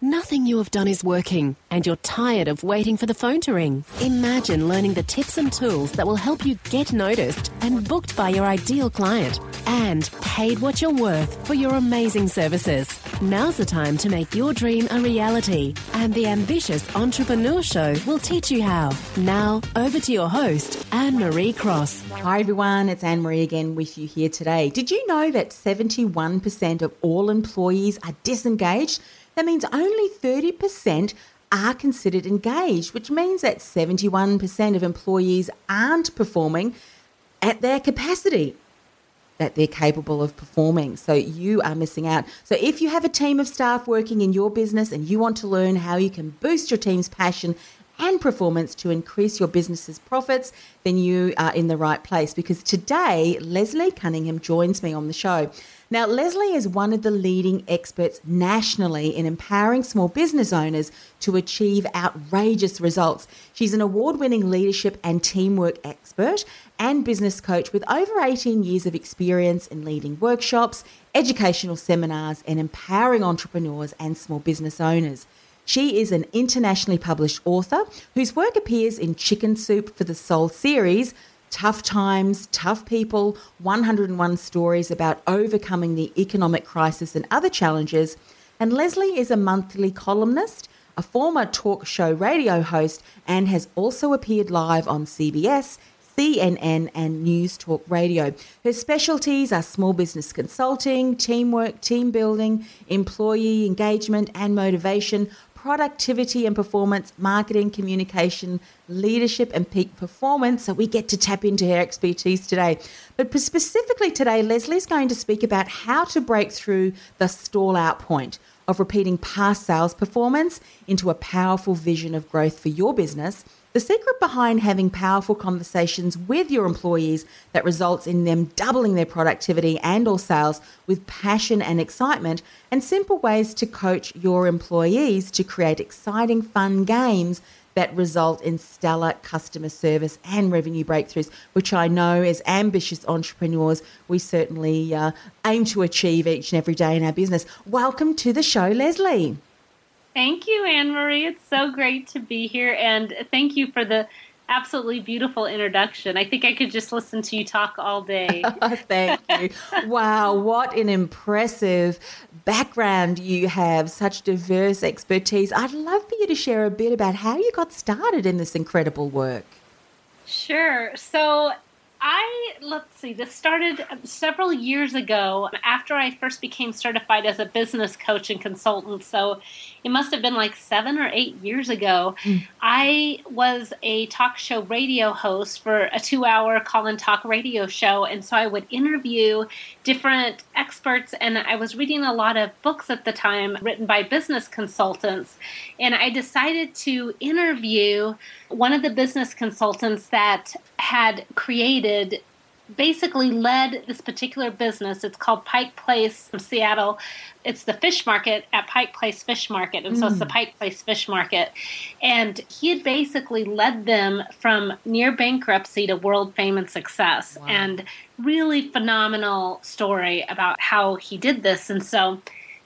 Nothing you have done is working, and you're tired of waiting for the phone to ring. Imagine learning the tips and tools that will help you get noticed and booked by your ideal client and paid what you're worth for your amazing services. Now's the time to make your dream a reality, and the Ambitious Entrepreneur Show will teach you how. Now, over to your host, Anne Marie Cross. Hi everyone, it's Anne Marie again with you here today. Did you know that 71% of all employees are disengaged? That means only 30% are considered engaged, which means that 71% of employees aren't performing at their capacity that they're capable of performing. So you are missing out. So if you have a team of staff working in your business and you want to learn how you can boost your team's passion and performance to increase your business's profits, then you are in the right place because today Leslie Cunningham joins me on the show. Now, Leslie is one of the leading experts nationally in empowering small business owners to achieve outrageous results. She's an award winning leadership and teamwork expert and business coach with over 18 years of experience in leading workshops, educational seminars, and empowering entrepreneurs and small business owners. She is an internationally published author whose work appears in Chicken Soup for the Soul series, Tough Times, Tough People, 101 Stories about overcoming the economic crisis and other challenges. And Leslie is a monthly columnist, a former talk show radio host, and has also appeared live on CBS, CNN, and News Talk Radio. Her specialties are small business consulting, teamwork, team building, employee engagement, and motivation, productivity and performance, marketing, communication, leadership, and peak performance. So we get to tap into her expertise today. But specifically today, Leslie's going to speak about how to break through the stall out point of repeating past sales performance into a powerful vision of growth for your business the secret behind having powerful conversations with your employees that results in them doubling their productivity and or sales with passion and excitement and simple ways to coach your employees to create exciting fun games that result in stellar customer service and revenue breakthroughs, which I know as ambitious entrepreneurs, we certainly uh, aim to achieve each and every day in our business. Welcome to the show, Leslie. Thank you, Anne Marie. It's so great to be here, and thank you for the absolutely beautiful introduction. I think I could just listen to you talk all day. Thank you. wow, what an impressive background you have, such diverse expertise. I'd love for you to share a bit about how you got started in this incredible work. Sure. So, I let's see. This started several years ago after I first became certified as a business coach and consultant. So it must have been like seven or eight years ago. Mm. I was a talk show radio host for a two-hour call and talk radio show, and so I would interview different experts. And I was reading a lot of books at the time written by business consultants, and I decided to interview one of the business consultants that had created basically led this particular business. It's called Pike Place from Seattle. It's the fish market at Pike Place Fish Market. And mm. so it's the mm. Pike Place Fish Market. And he had basically led them from near bankruptcy to world fame and success. Wow. And really phenomenal story about how he did this. And so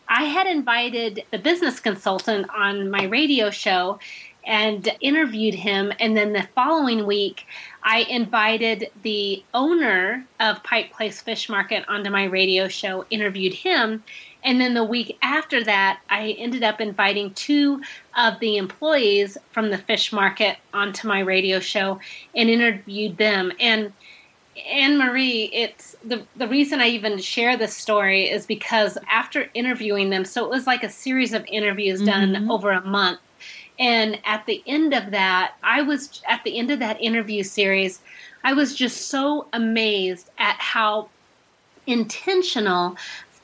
I had invited the business consultant on my radio show and interviewed him. And then the following week, I invited the owner of Pike Place Fish Market onto my radio show, interviewed him. And then the week after that, I ended up inviting two of the employees from the fish market onto my radio show and interviewed them. And Anne Marie, it's the the reason I even share this story is because after interviewing them, so it was like a series of interviews mm-hmm. done over a month. And at the end of that, I was at the end of that interview series, I was just so amazed at how intentional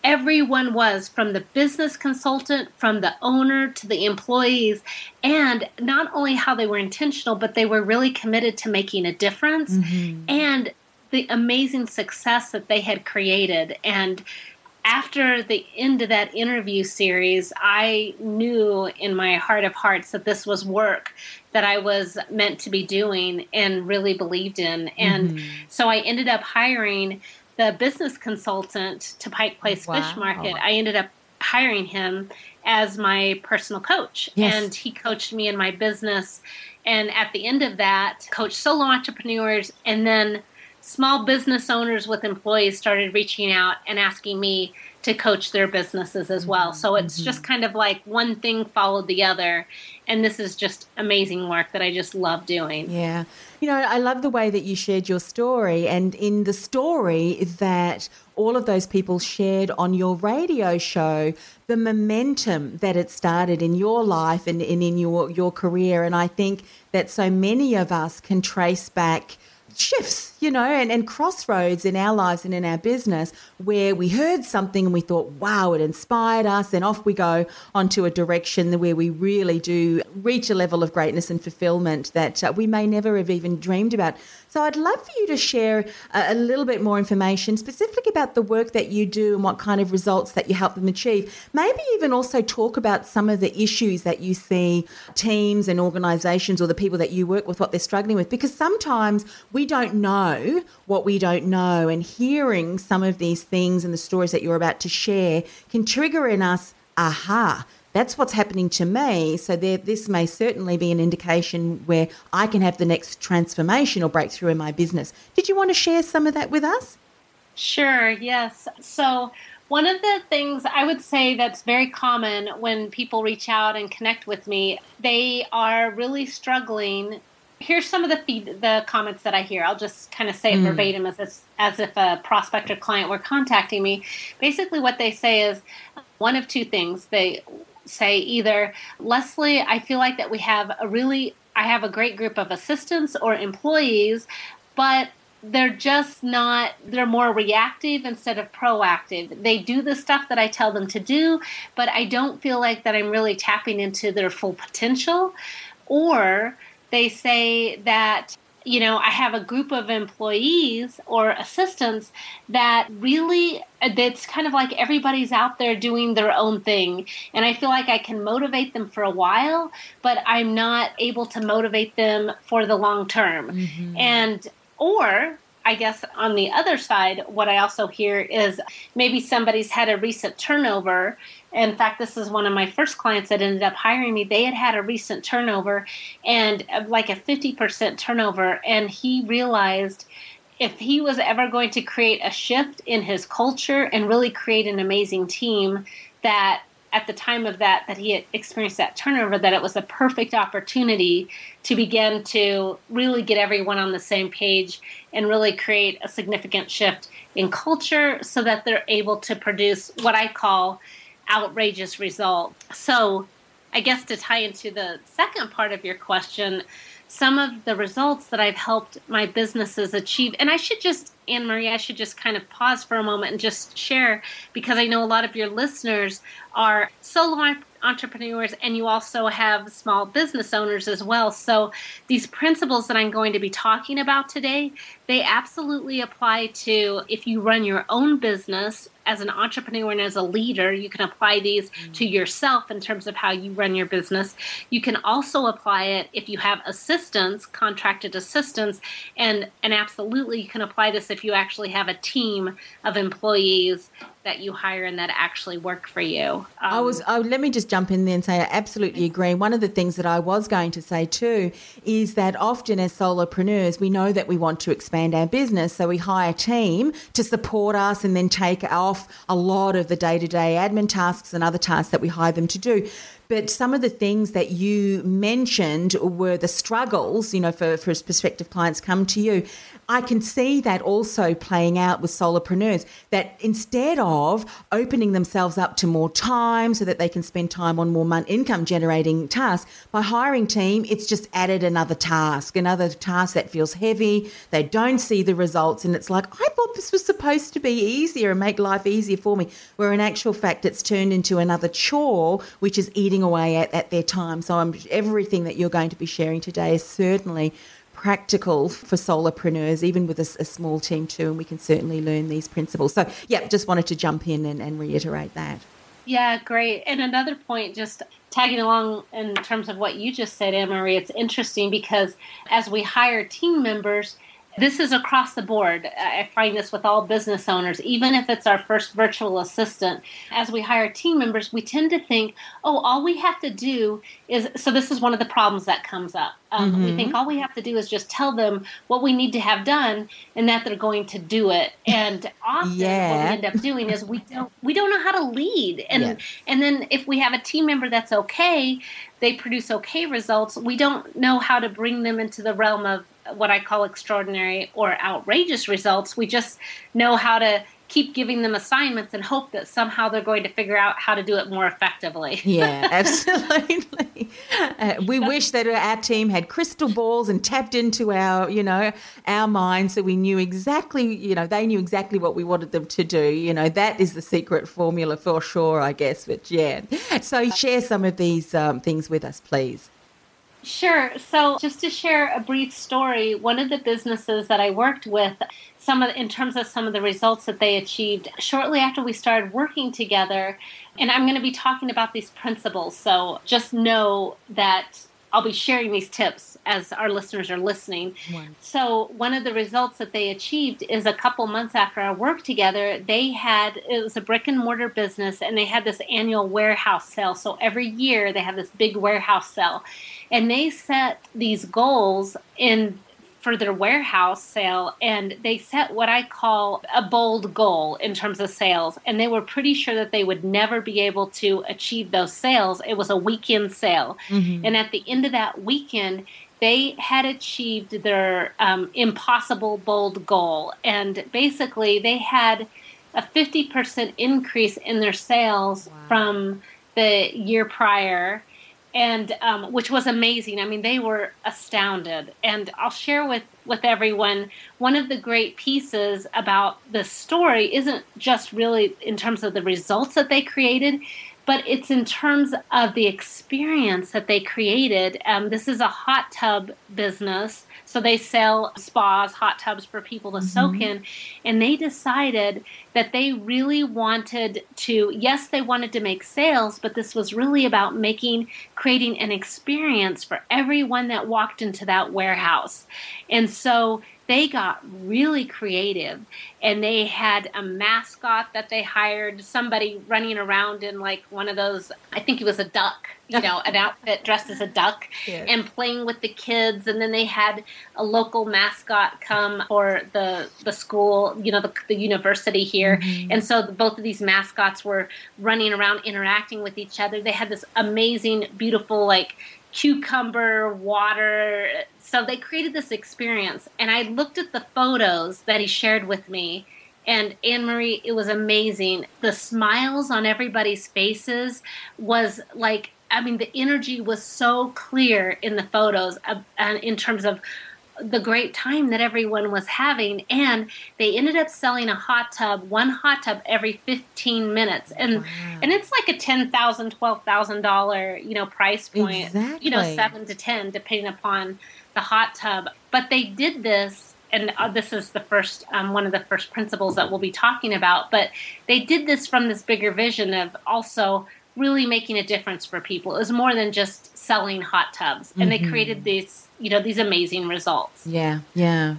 everyone was from the business consultant, from the owner to the employees, and not only how they were intentional, but they were really committed to making a difference mm-hmm. and the amazing success that they had created. And after the end of that interview series, I knew in my heart of hearts that this was work that I was meant to be doing and really believed in. And mm-hmm. so I ended up hiring the business consultant to Pike Place wow. Fish Market. I ended up hiring him as my personal coach. Yes. And he coached me in my business. And at the end of that, coached solo entrepreneurs and then small business owners with employees started reaching out and asking me to coach their businesses as well. So it's mm-hmm. just kind of like one thing followed the other. And this is just amazing work that I just love doing. Yeah. You know, I love the way that you shared your story. And in the story that all of those people shared on your radio show, the momentum that it started in your life and, and in your, your career. And I think that so many of us can trace back shifts, you know, and, and crossroads in our lives and in our business where we heard something and we thought, wow, it inspired us. And off we go onto a direction where we really do reach a level of greatness and fulfillment that uh, we may never have even dreamed about. So I'd love for you to share a, a little bit more information specifically about the work that you do and what kind of results that you help them achieve. Maybe even also talk about some of the issues that you see teams and organizations or the people that you work with, what they're struggling with, because sometimes we don't know what we don't know. And hearing some of these things and the stories that you're about to share can trigger in us, aha, that's what's happening to me. So there, this may certainly be an indication where I can have the next transformation or breakthrough in my business. Did you want to share some of that with us? Sure, yes. So one of the things I would say that's very common when people reach out and connect with me, they are really struggling. Here's some of the feed, the comments that I hear. I'll just kind of say mm. verbatim as if, as if a prospect or client were contacting me. Basically, what they say is one of two things. They say either, Leslie, I feel like that we have a really, I have a great group of assistants or employees, but they're just not they're more reactive instead of proactive. They do the stuff that i tell them to do but i don't feel like that i'm really tapping into their full potential. Or they say that you know, I have a group of employees or assistants that really, that's kind of like everybody's out there doing their own thing. And I feel like I can motivate them for a while, but I'm not able to motivate them for the long term. Mm-hmm. And, or I guess on the other side, what I also hear is maybe somebody's had a recent turnover. In fact, this is one of my first clients that ended up hiring me. They had had a recent turnover and uh, like a 50% turnover. And he realized if he was ever going to create a shift in his culture and really create an amazing team, that at the time of that that he had experienced that turnover that it was a perfect opportunity to begin to really get everyone on the same page and really create a significant shift in culture so that they're able to produce what I call outrageous results. So, I guess to tie into the second part of your question, some of the results that I've helped my businesses achieve. And I should just, Anne Marie, I should just kind of pause for a moment and just share because I know a lot of your listeners are solo entrepreneurs and you also have small business owners as well. So these principles that I'm going to be talking about today, they absolutely apply to if you run your own business as an entrepreneur and as a leader, you can apply these mm. to yourself in terms of how you run your business. You can also apply it if you have assistants, contracted assistants, and and absolutely you can apply this if you actually have a team of employees that you hire and that actually work for you. Um, I was. I, let me just jump in there and say I absolutely agree. One of the things that I was going to say too is that often as solopreneurs, we know that we want to expand our business, so we hire a team to support us and then take off a lot of the day to day admin tasks and other tasks that we hire them to do. But some of the things that you mentioned were the struggles, you know, for, for prospective clients come to you. I can see that also playing out with solopreneurs that instead of opening themselves up to more time so that they can spend time on more income generating tasks, by hiring team, it's just added another task, another task that feels heavy. They don't see the results. And it's like, I thought this was supposed to be easier and make life easier for me. Where in actual fact, it's turned into another chore, which is eating away at, at their time. So I'm, everything that you're going to be sharing today is certainly practical for solopreneurs, even with a, a, small team too, and we can certainly learn these principles. So, yeah, just wanted to jump in and, and reiterate that. Yeah, great. And another point, just tagging along in terms of what you just said, Anne Marie, it's interesting because as we hire team members, this is across the board. I find this with all business owners, even if it's our first virtual assistant. As we hire team members, we tend to think, oh, all we have to do is. So, this is one of the problems that comes up. Um, mm-hmm. We think all we have to do is just tell them what we need to have done and that they're going to do it. And often, yeah. what we end up doing is we don't we don't know how to lead. And yes. and then if we have a team member that's okay, they produce okay results. We don't know how to bring them into the realm of what I call extraordinary or outrageous results. We just know how to keep giving them assignments and hope that somehow they're going to figure out how to do it more effectively. yeah, absolutely. Uh, we wish that our team had crystal balls and tapped into our, you know, our minds so we knew exactly, you know, they knew exactly what we wanted them to do. You know, that is the secret formula for sure, I guess. But yeah, so share some of these um, things with us, please. Sure. So, just to share a brief story, one of the businesses that I worked with, some of in terms of some of the results that they achieved shortly after we started working together, and I'm going to be talking about these principles. So, just know that I'll be sharing these tips as our listeners are listening. So, one of the results that they achieved is a couple months after our work together, they had it was a brick and mortar business and they had this annual warehouse sale. So, every year they have this big warehouse sale. And they set these goals in for their warehouse sale and they set what I call a bold goal in terms of sales and they were pretty sure that they would never be able to achieve those sales. It was a weekend sale. Mm-hmm. And at the end of that weekend, they had achieved their um, impossible bold goal. And basically, they had a 50% increase in their sales wow. from the year prior and um, which was amazing. I mean, they were astounded. And I'll share with with everyone one of the great pieces about this story isn't just really in terms of the results that they created, but it's in terms of the experience that they created. Um, this is a hot tub business so they sell spas, hot tubs for people to mm-hmm. soak in. And they decided that they really wanted to, yes, they wanted to make sales, but this was really about making, creating an experience for everyone that walked into that warehouse. And so they got really creative and they had a mascot that they hired somebody running around in like one of those i think it was a duck you know an outfit dressed as a duck yeah. and playing with the kids and then they had a local mascot come for the the school you know the, the university here mm-hmm. and so both of these mascots were running around interacting with each other they had this amazing beautiful like cucumber water. So they created this experience. And I looked at the photos that he shared with me. And Anne Marie, it was amazing. The smiles on everybody's faces was like, I mean, the energy was so clear in the photos uh, in terms of the great time that everyone was having and they ended up selling a hot tub one hot tub every 15 minutes and wow. and it's like a $10,000 $12,000 you know price point exactly. you know 7 to 10 depending upon the hot tub but they did this and uh, this is the first um, one of the first principles that we'll be talking about but they did this from this bigger vision of also really making a difference for people it was more than just selling hot tubs. And mm-hmm. they created these you know these amazing results. Yeah yeah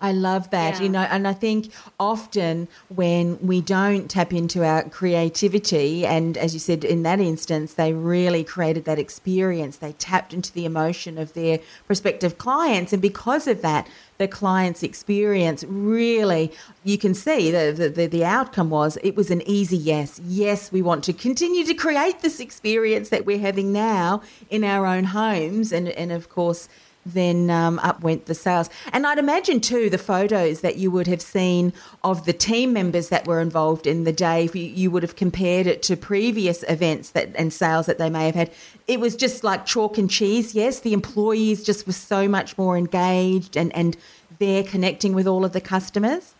I love that. Yeah. You know, and I think often when we don't tap into our creativity, and as you said, in that instance, they really created that experience. They tapped into the emotion of their prospective clients. And because of that, the client's experience really, you can see the, the, the outcome was it was an easy yes. Yes, we want to continue to create this experience that we're having now in our own homes. And, and of course, then um, up went the sales. And I'd imagine too the photos that you would have seen of the team members that were involved in the day. You, you would have compared it to previous events that and sales that they may have had, it was just like chalk and cheese. Yes, the employees just were so much more engaged and and they're connecting with all of the customers.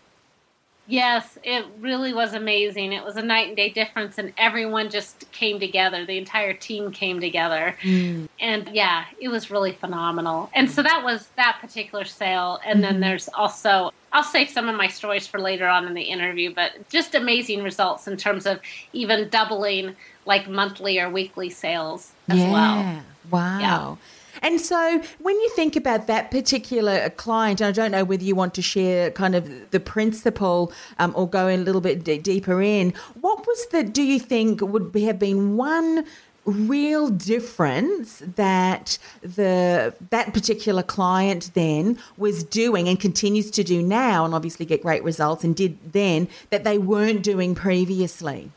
Yes, it really was amazing. It was a night and day difference, and everyone just came together. The entire team came together. Mm. And yeah, it was really phenomenal. And so that was that particular sale. And then mm-hmm. there's also, I'll save some of my stories for later on in the interview, but just amazing results in terms of even doubling like monthly or weekly sales as yeah. well. Wow. Yeah. And so when you think about that particular client, I don't know whether you want to share kind of the principle um, or go a little bit d- deeper in. What was the, do you think would be, have been one real difference that the that particular client then was doing and continues to do now and obviously get great results and did then that they weren't doing previously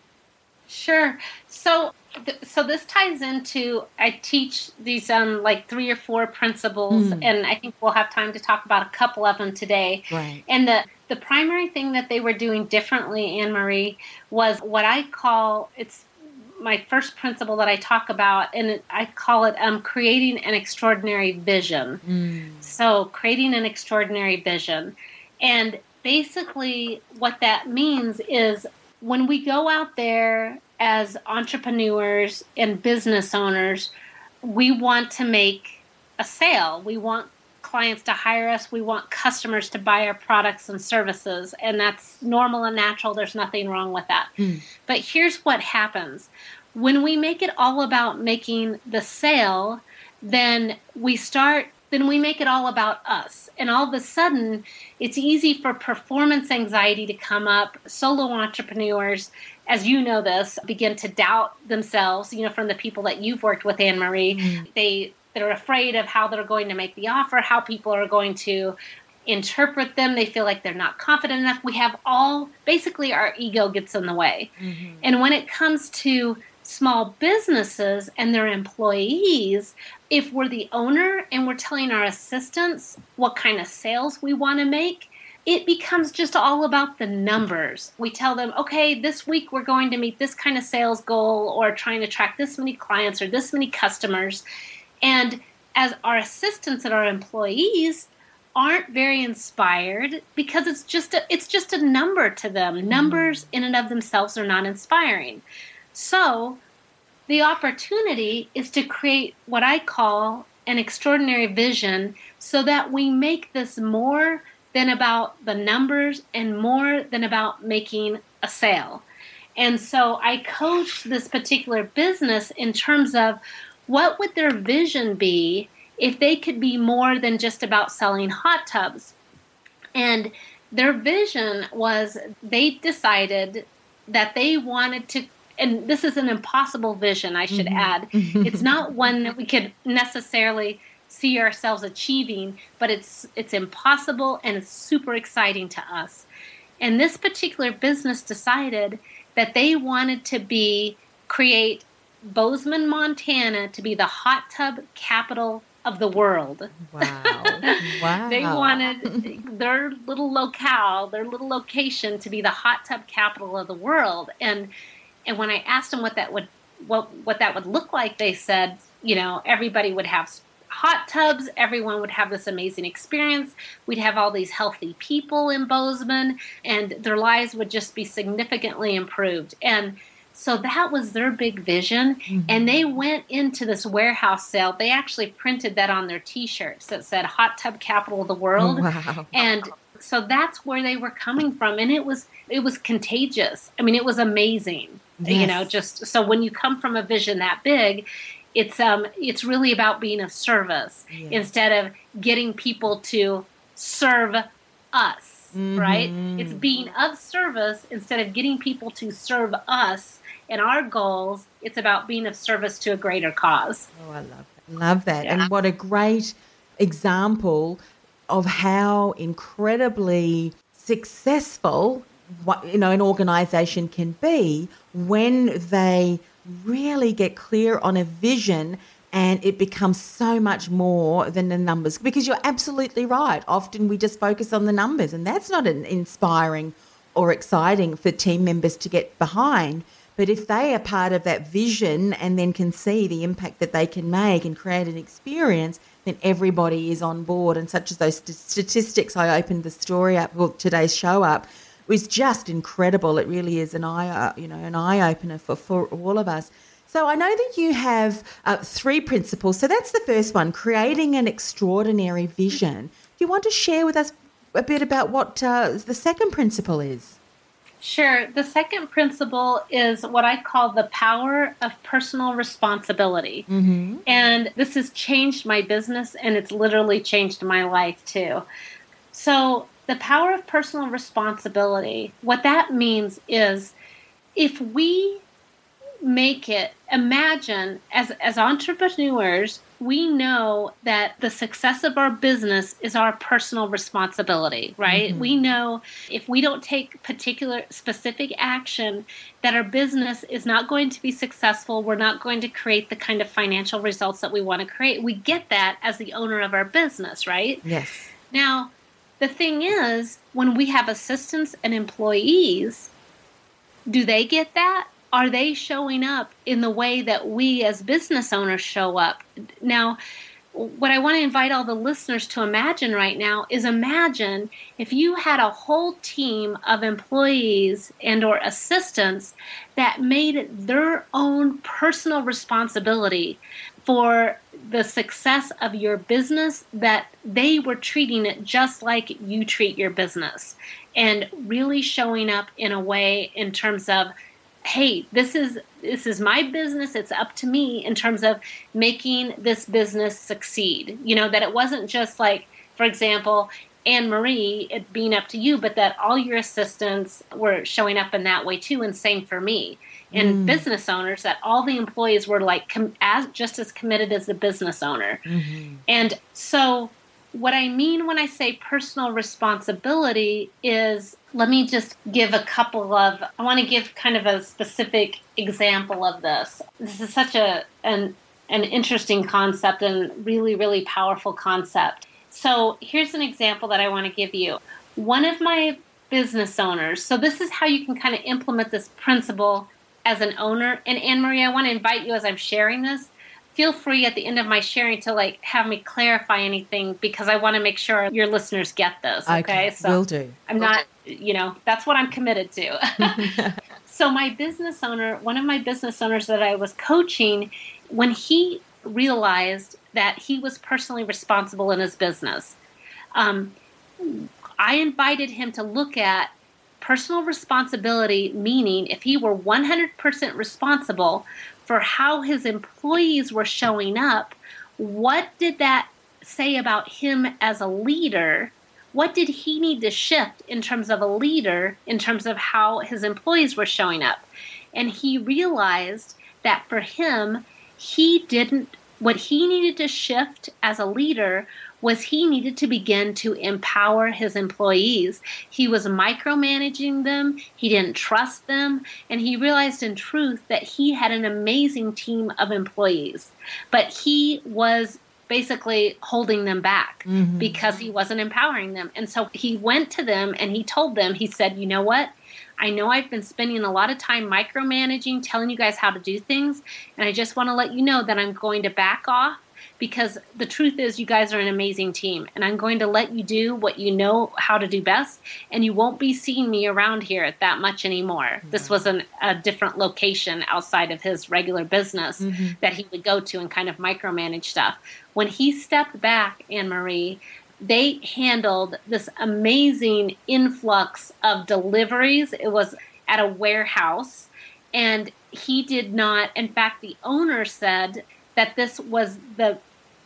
sure so so this ties into I teach these um like three or four principles, mm. and I think we'll have time to talk about a couple of them today. Right. And the the primary thing that they were doing differently, Anne Marie, was what I call it's my first principle that I talk about, and I call it um, creating an extraordinary vision. Mm. So creating an extraordinary vision, and basically what that means is when we go out there as entrepreneurs and business owners, we want to make a sale. We want clients to hire us. We want customers to buy our products and services. And that's normal and natural. There's nothing wrong with that. Mm. But here's what happens when we make it all about making the sale, then we start then we make it all about us. And all of a sudden, it's easy for performance anxiety to come up. Solo entrepreneurs, as you know this, begin to doubt themselves, you know, from the people that you've worked with, Anne Marie. Mm-hmm. They they're afraid of how they're going to make the offer, how people are going to interpret them. They feel like they're not confident enough. We have all basically our ego gets in the way. Mm-hmm. And when it comes to small businesses and their employees, if we're the owner and we're telling our assistants what kind of sales we want to make, it becomes just all about the numbers. We tell them, okay, this week we're going to meet this kind of sales goal or trying to track this many clients or this many customers. And as our assistants and our employees aren't very inspired because it's just a, it's just a number to them. Mm-hmm. Numbers in and of themselves are not inspiring. So, the opportunity is to create what I call an extraordinary vision so that we make this more than about the numbers and more than about making a sale. And so I coached this particular business in terms of what would their vision be if they could be more than just about selling hot tubs. And their vision was they decided that they wanted to and this is an impossible vision, I should mm-hmm. add. it's not one that we could necessarily see ourselves achieving, but it's it's impossible and it's super exciting to us. And this particular business decided that they wanted to be create Bozeman, Montana to be the hot tub capital of the world. Wow. Wow. they wanted their little locale, their little location to be the hot tub capital of the world. And and when I asked them what that would what what that would look like, they said, you know, everybody would have hot tubs. Everyone would have this amazing experience. We'd have all these healthy people in Bozeman, and their lives would just be significantly improved. And so that was their big vision. Mm-hmm. And they went into this warehouse sale. They actually printed that on their t shirts that said Hot Tub Capital of the World. Wow. And so that's where they were coming from. And it was it was contagious. I mean, it was amazing. Yes. You know, just so when you come from a vision that big, it's um it's really about being of service instead of getting people to serve us, mm-hmm. right? It's being of service instead of getting people to serve us and our goals. It's about being of service to a greater cause. Oh, I love that. Love that. Yeah. And what a great example of how incredibly successful you know an organization can be when they really get clear on a vision and it becomes so much more than the numbers. Because you're absolutely right. Often we just focus on the numbers and that's not inspiring or exciting for team members to get behind. But if they are part of that vision and then can see the impact that they can make and create an experience then everybody is on board. And such as those statistics i opened the story up well today's show up was just incredible it really is an eye uh, you know an eye opener for, for all of us so I know that you have uh, three principles. So that's the first one creating an extraordinary vision. Do you want to share with us a bit about what uh, the second principle is? Sure. The second principle is what I call the power of personal responsibility. Mm-hmm. And this has changed my business and it's literally changed my life too. So, the power of personal responsibility, what that means is if we make it imagine as as entrepreneurs we know that the success of our business is our personal responsibility right? Mm-hmm. we know if we don't take particular specific action that our business is not going to be successful. We're not going to create the kind of financial results that we want to create. We get that as the owner of our business right? Yes. Now the thing is when we have assistants and employees do they get that are they showing up in the way that we as business owners show up? Now, what I want to invite all the listeners to imagine right now is imagine if you had a whole team of employees and or assistants that made it their own personal responsibility for the success of your business that they were treating it just like you treat your business. And really showing up in a way in terms of hey this is this is my business. It's up to me in terms of making this business succeed. You know that it wasn't just like for example anne marie it being up to you but that all your assistants were showing up in that way too and same for me and mm. business owners that all the employees were like com- as just as committed as the business owner mm-hmm. and so what I mean when I say personal responsibility is let me just give a couple of I want to give kind of a specific example of this. This is such a an an interesting concept and really really powerful concept. So, here's an example that I want to give you. One of my business owners. So this is how you can kind of implement this principle as an owner. And Anne Marie, I want to invite you as I'm sharing this feel free at the end of my sharing to like have me clarify anything because I want to make sure your listeners get this. Okay, okay so will do. I'm not, you know, that's what I'm committed to. so my business owner, one of my business owners that I was coaching, when he realized that he was personally responsible in his business, um, I invited him to look at personal responsibility, meaning if he were 100% responsible for how his employees were showing up, what did that say about him as a leader? What did he need to shift in terms of a leader, in terms of how his employees were showing up? And he realized that for him, he didn't, what he needed to shift as a leader was he needed to begin to empower his employees. He was micromanaging them, he didn't trust them, and he realized in truth that he had an amazing team of employees. But he was basically holding them back mm-hmm. because he wasn't empowering them. And so he went to them and he told them, he said, You know what? I know I've been spending a lot of time micromanaging, telling you guys how to do things, and I just want to let you know that I'm going to back off because the truth is you guys are an amazing team and I'm going to let you do what you know how to do best and you won't be seeing me around here at that much anymore. Mm-hmm. This was an, a different location outside of his regular business mm-hmm. that he would go to and kind of micromanage stuff. When he stepped back, Anne Marie, they handled this amazing influx of deliveries. It was at a warehouse and he did not in fact the owner said that this was the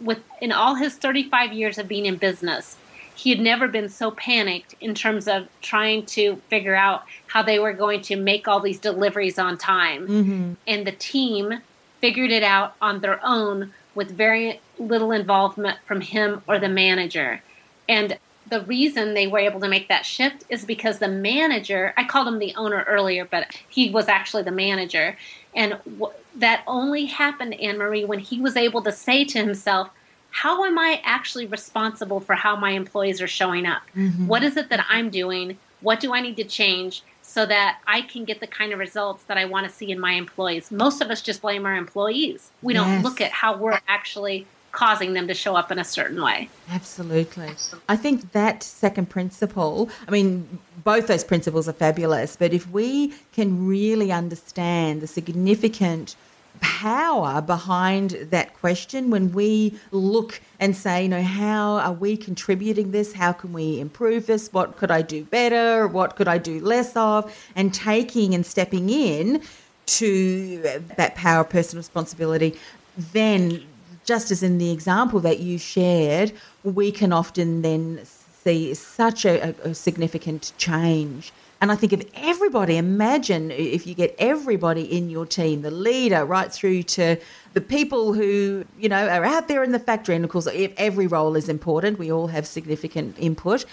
with in all his 35 years of being in business, he had never been so panicked in terms of trying to figure out how they were going to make all these deliveries on time. Mm-hmm. And the team figured it out on their own with very little involvement from him or the manager. And the reason they were able to make that shift is because the manager, I called him the owner earlier, but he was actually the manager. And w- that only happened, Anne Marie, when he was able to say to himself, how am I actually responsible for how my employees are showing up? Mm-hmm. What is it that I'm doing? What do I need to change so that I can get the kind of results that I want to see in my employees? Most of us just blame our employees. We don't Yes. look at how we're actually causing them to show up in a certain way. Absolutely. I think that second principle, I mean, both those principles are fabulous, but if we can really understand the significant power behind that question when we look and say, you know, how are we contributing this? How can we improve this? What could I do better? What could I do less of? And taking and stepping in to that power of personal responsibility, then just as in the example that you shared, we can often then see such a, a, significant change. And I think if everybody, imagine if you get everybody in your team, the leader, right through to the people who, you know, are out there in the factory. And of course, if every role is important, we all have significant input.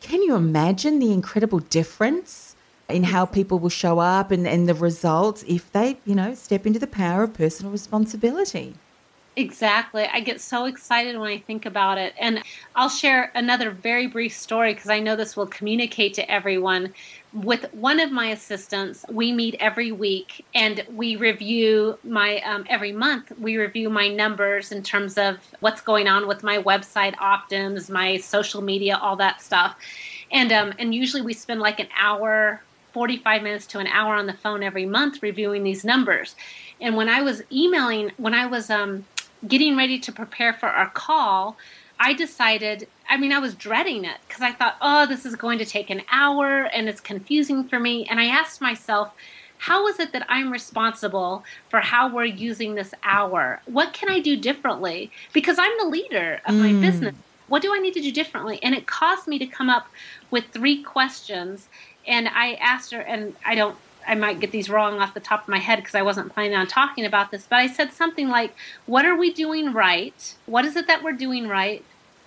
Can you imagine the incredible difference in how people will show up and, and the results if they, you know, step into the power of personal responsibility? Exactly. I get so excited when I think about it. And I'll share another very brief story because I know this will communicate to everyone. With one of my assistants, we meet every week and we review my, um, every month, we review my numbers in terms of what's going on with my website, opt-ins, my social media, all that stuff. And, um, and usually we spend like an hour 45 minutes to an hour on the phone every month reviewing these numbers. And when I was emailing, when I was um, getting ready to prepare for our call, I decided, I mean, I was dreading it because I thought, oh, this is going to take an hour and it's confusing for me. And I asked myself, how is it that I'm responsible for how we're using this hour? What can I do differently? Because I'm the leader of my mm. business. What do I need to do differently? And it caused me to come up with three questions. And I asked her, and I don't I might get these wrong off the top of my head because I wasn't planning on talking about this, but I said something like, What are we doing right? What is it that we're doing right?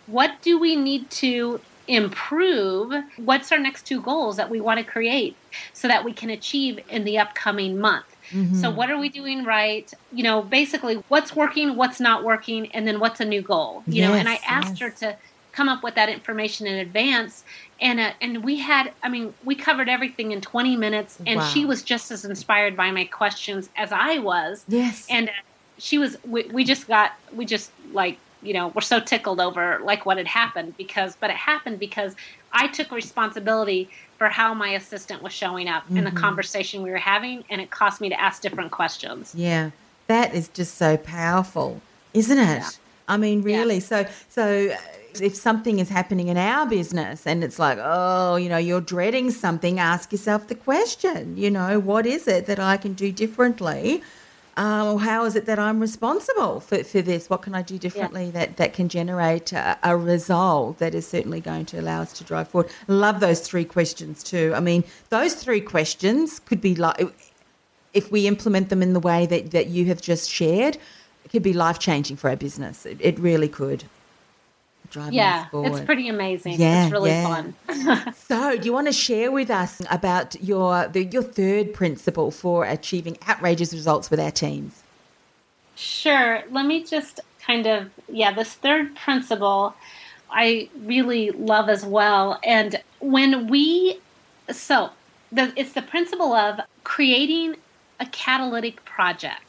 What do we need to improve? What's our next two goals that we want to create so that we can achieve in the upcoming month? Mm-hmm. So, what are we doing right? You know, basically, what's working, what's not working, and then what's a new goal? You know, and I asked yes. her to come up with that information in advance and uh, and we had i mean we covered everything in 20 minutes and Wow. she was just as inspired by my questions as i was Yes. and uh, she was we, we just got we just like you know we're so tickled over like what had happened because but it happened because i took responsibility for how my assistant was showing up in the conversation we were having and it caused me to ask different questions Yeah, that is just so powerful, isn't it? Yeah. I mean, Yeah. really. So, so uh, if something is happening in our business and it's like, oh, you know, you're dreading something, ask yourself the question. You know, what is it that I can do differently? Um, or how is it that I'm responsible for, for this? What can I do differently that, that can generate a, a result that is certainly going to allow us to drive forward? Love those three questions too. I mean, those three questions could be like, if we implement them in the way that, that you have just shared, it could be life changing for our business. It, it really could. Driving yeah us forward. it's pretty amazing Yeah, it's really yeah. fun So, do you want to share with us about your the, your third principle for achieving outrageous results with our teams? Sure. Let me just kind of, yeah, this third principle I really love as well. And when we, so the, it's the principle of creating a catalytic project.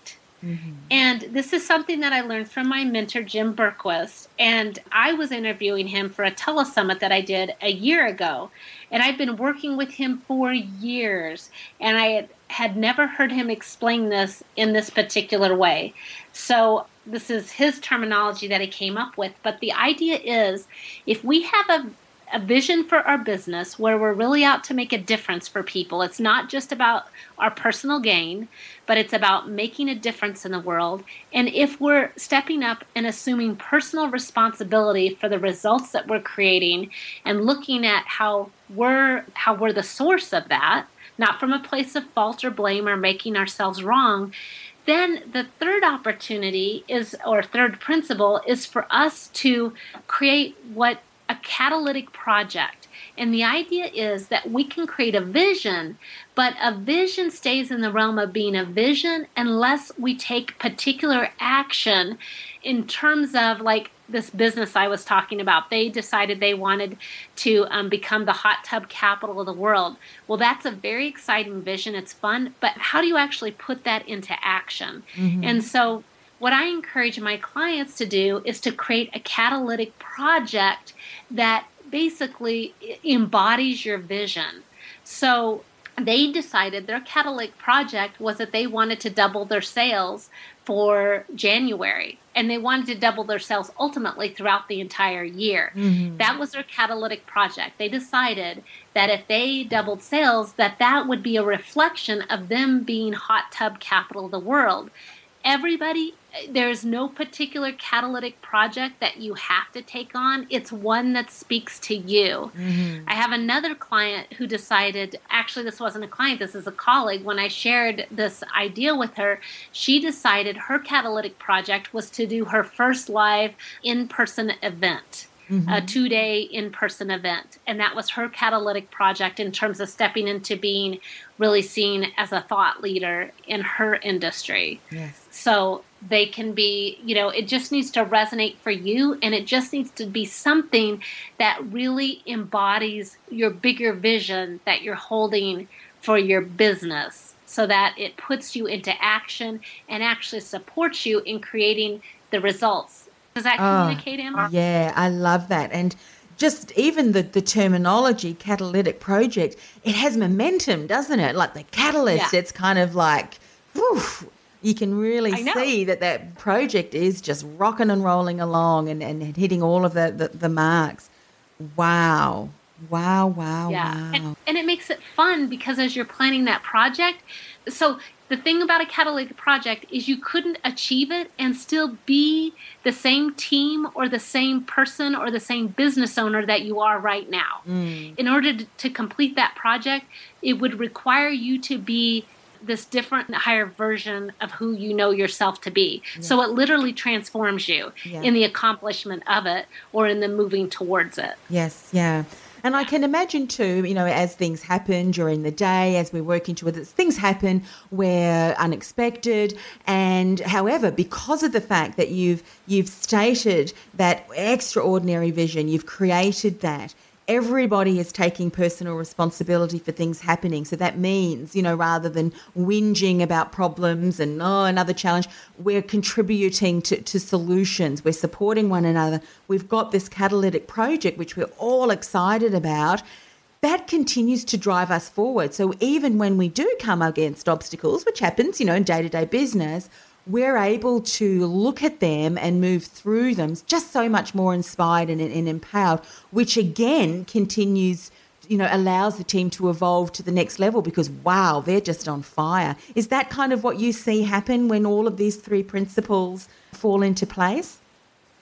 Mm-hmm. And this is something that I learned from my mentor, Jim Berquist. And I was interviewing him for a telesummit that I did a year ago. And I've been working with him for years. And I had never heard him explain this in this particular way. So this is his terminology that he came up with. But the idea is if we have a a vision for our business where we're really out to make a difference for people. It's not just about our personal gain, but it's about making a difference in the world. And if we're stepping up and assuming personal responsibility for the results that we're creating and looking at how we're how we're the source of that, not from a place of fault or blame or making ourselves wrong, then the third opportunity is or third principle is for us to create what a catalytic project. And the idea is that we can create a vision, but a vision stays in the realm of being a vision unless we take particular action in terms of like this business I was talking about. They decided they wanted to um, become the hot tub capital of the world. Well, that's a very exciting vision. It's fun, but how do you actually put that into action? Mm-hmm. And so, what I encourage my clients to do is to create a catalytic project that basically embodies your vision. So they decided their catalytic project was that they wanted to double their sales for January and they wanted to double their sales ultimately throughout the entire year. Mm-hmm. That was their catalytic project. They decided that if they doubled sales that that would be a reflection of them being hot tub capital of the world. Everybody there's no particular catalytic project that you have to take on. It's one that speaks to you. Mm-hmm. I have another client who decided, actually, this wasn't a client, this is a colleague. When I shared this idea with her, she decided her catalytic project was to do her first live in person event mm-hmm. a two day in person event. And that was her catalytic project in terms of stepping into being really seen as a thought leader in her industry. Yes. So they can be, you know, it just needs to resonate for you and it just needs to be something that really embodies your bigger vision that you're holding for your business so that it puts you into action and actually supports you in creating the results does that ah, communicate, Amber? Yeah, I love that. And just even the, the terminology catalytic project, it has momentum, doesn't it? Like the catalyst, yeah. it's kind of like, whew, you can really see that that project is just rocking and rolling along and, and hitting all of the, the, the marks. Wow. Wow, wow, yeah. wow. And, and, it makes it fun because as you're planning that project, so the thing about a catalytic project is you couldn't achieve it and still be the same team or the same person or the same business owner that you are right now. Mm. In order to complete that project, it would require you to be this different higher version of who you know yourself to be. Yeah. So it literally transforms you yeah. in the accomplishment of it or in the moving towards it. Yes, yeah. And I can imagine too, you know, as things happen during the day, as we work into it, things happen where unexpected. And however, because of the fact that you've you've stated that extraordinary vision, you've created that everybody is taking personal responsibility for things happening. So that means, you know, rather than whinging about problems and, oh, another challenge, we're contributing to, to solutions. We're supporting one another. We've got this catalytic project, which we're all excited about. That continues to drive us forward. So even when we do come against obstacles, which happens, you know, in day to day business, we're able to look at them and move through them just so much more inspired and, and empowered, which again continues you know allows the team to evolve to the next level because wow they're just on fire. Is that kind of what you see happen when all of these three principles fall into place?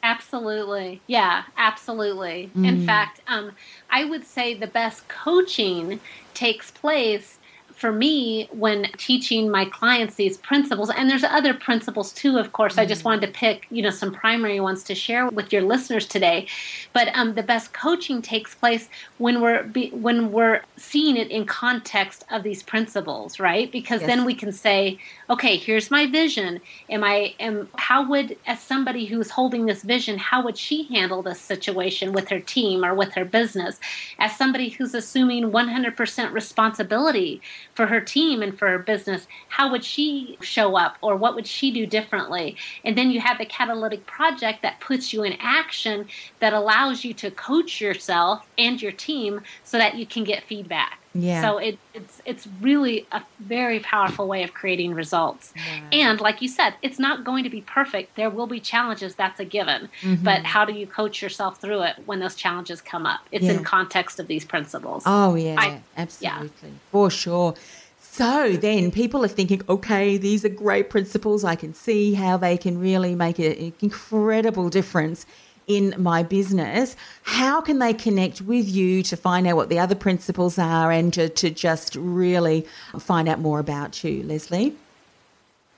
Absolutely. Yeah absolutely. Mm. in fact um, i would say the best coaching takes place for me when teaching my clients these principles and there's other principles too of course mm-hmm. i just mm. wanted to pick you know some primary ones to share with your listeners today but um, the best coaching takes place when we're be, when we're seeing it in context of these principles right because yes. then we can say okay here's my vision am i am how would as somebody who's holding this vision how would she handle this situation with her team or with her business as somebody who's assuming 100% responsibility for her team and for her business, how would she show up or what would she do differently? And then you have the catalytic project that puts you in action that allows you to coach yourself and your team so that you can get feedback. Yeah. So it, it's it's really a very powerful way of creating results. And like you said, it's not going to be perfect. There will be challenges. That's a given. Mm-hmm. But how do you coach yourself through it when those challenges come up? It's Yeah. in context of these principles. Oh, yeah, I- absolutely. For sure. So then people are thinking, okay, these are great principles. I can see how they can really make an incredible difference in my business. How can they connect with you to find out what the other principles are and to, to just really find out more about you, Leslie?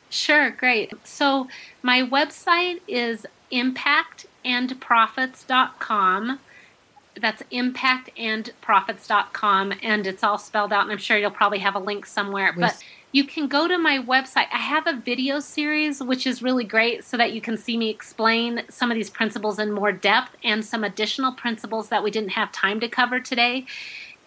Sure, great. So my website is impactandprofits.com. That's impactandprofits.com and it's all spelled out and I'm sure you'll probably have a link somewhere. Yes. But you can go to my website. I have a video series which is really great so that you can see me explain some of these principles in more depth and some additional principles that we didn't have time to cover today.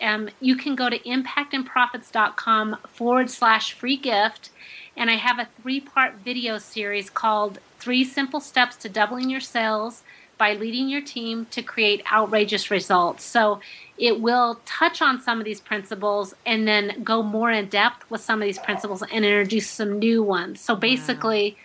Um, you can go to impactandprofits.com forward slash free gift. And I have a three part video series called Three Simple Steps to Doubling Your Sales by Leading Your Team to Create Outrageous Results. So it will touch on some of these principles and then go more in depth with some of these principles and introduce some new ones. So basically,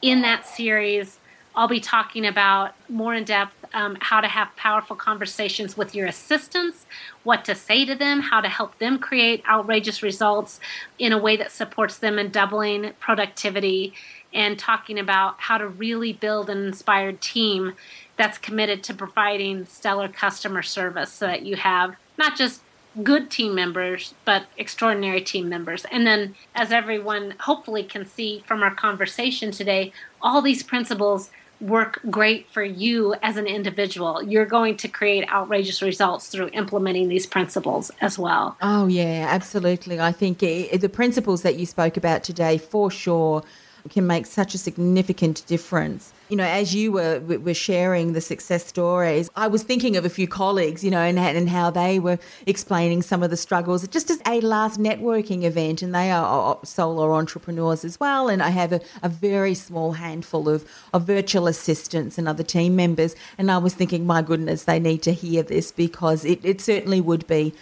in that series, I'll be talking about more in depth um, how to have powerful conversations with your assistants, what to say to them, how to help them create outrageous results in a way that supports them in doubling productivity, and talking about how to really build an inspired team that's committed to providing stellar customer service so that you have not just good team members, but extraordinary team members. And then, as everyone hopefully can see from our conversation today, all these principles work great for you as an individual. You're going to create outrageous results through implementing these principles as well. Oh, yeah, absolutely. I think i the principles that you spoke about today, for sure, can make such a significant difference. You know, as you were were sharing the success stories, I was thinking of a few colleagues, you know, and, and how they were explaining some of the struggles just as a last networking event, and they are solo entrepreneurs as well. And I have a, a very small handful of, of virtual assistants and other team members. And I was thinking, my goodness, they need to hear this because it, it certainly would be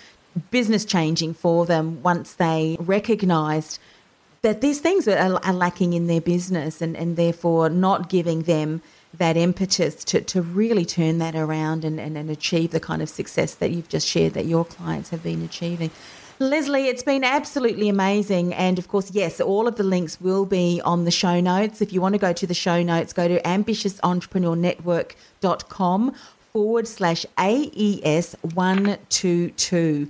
business changing for them once they recognized that these things are, are lacking in their business and, and therefore not giving them that impetus to, to really turn that around and, and, and achieve the kind of success that you've just shared that your clients have been achieving. Leslie, it's been absolutely amazing. And of course, yes, all of the links will be on the show notes. If you want to go to the show notes, go to ambitiousentrepreneurnetwork.com forward slash AES 122.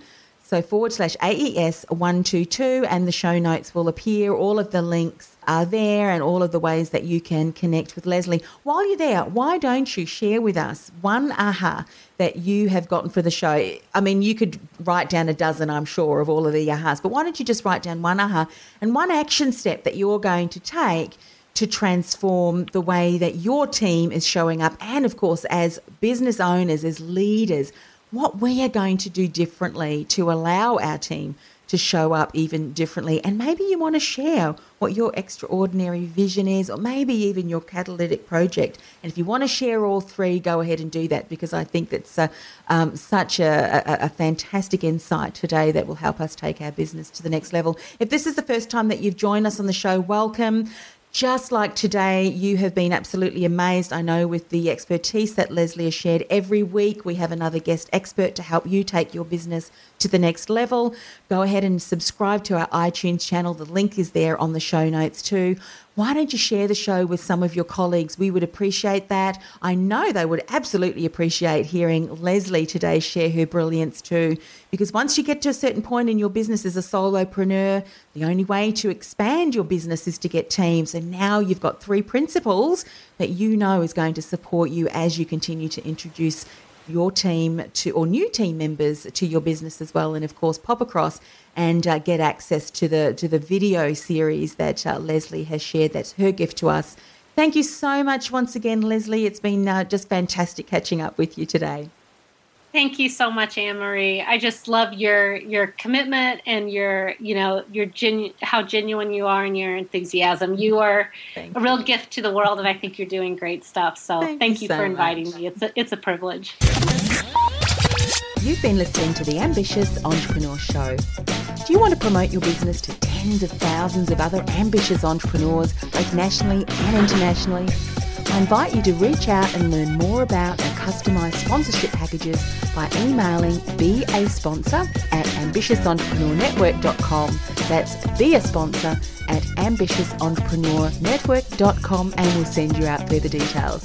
So forward slash AES 122, and the show notes will appear. All of the links are there and all of the ways that you can connect with Leslie. While you're there, why don't you share with us one aha that you have gotten for the show? I mean, you could write down a dozen, I'm sure, of all of the ahas, but why don't you just write down one aha and one action step that you're going to take? to transform the way that your team is showing up, and of course, as business owners, as leaders, what we are going to do differently to allow our team to show up even differently. And maybe you want to share what your extraordinary vision is, or maybe even your catalytic project. And if you want to share all three, go ahead and do that because I think that's uh, um, such a, a, a fantastic insight today that will help us take our business to the next level. If this is the first time that you've joined us on the show, welcome. Just like today, you have been absolutely amazed. I know with the expertise that Leslie has shared every week, we have another guest expert to help you take your business to the next level. Go ahead and subscribe to our iTunes channel. The link is there on the show notes too. Why don't you share the show with some of your colleagues? We would appreciate that. I know they would absolutely appreciate hearing Leslie today share her brilliance too. Because once you get to a certain point in your business as a solopreneur, the only way to expand your business is to get teams. And now you've got three principles that you know is going to support you as you continue to introduce your team to or new team members to your business as well and of course pop across and uh, get access to the to the video series that uh, Leslie has shared. That's her gift to us. Thank you so much once again Leslie. It's been uh, just fantastic catching up with you today Thank you so much, Anne Marie. I just love your your commitment and your you know your genu- how genuine you are and your enthusiasm. You are Thank a real gift to the world, and I think you're doing great stuff. So Thank thank, you you, so for inviting much. me. It's a, it's a privilege. You've been listening to the Ambitious Entrepreneur Show. Do you want to promote your business to tens of thousands of other ambitious entrepreneurs, both nationally and internationally? I invite you to reach out and learn more about our customised sponsorship packages by emailing be a sponsor at ambitiousentrepreneurnetwork.com. That's be a sponsor at ambitiousentrepreneurnetwork.com and we'll send you out further details.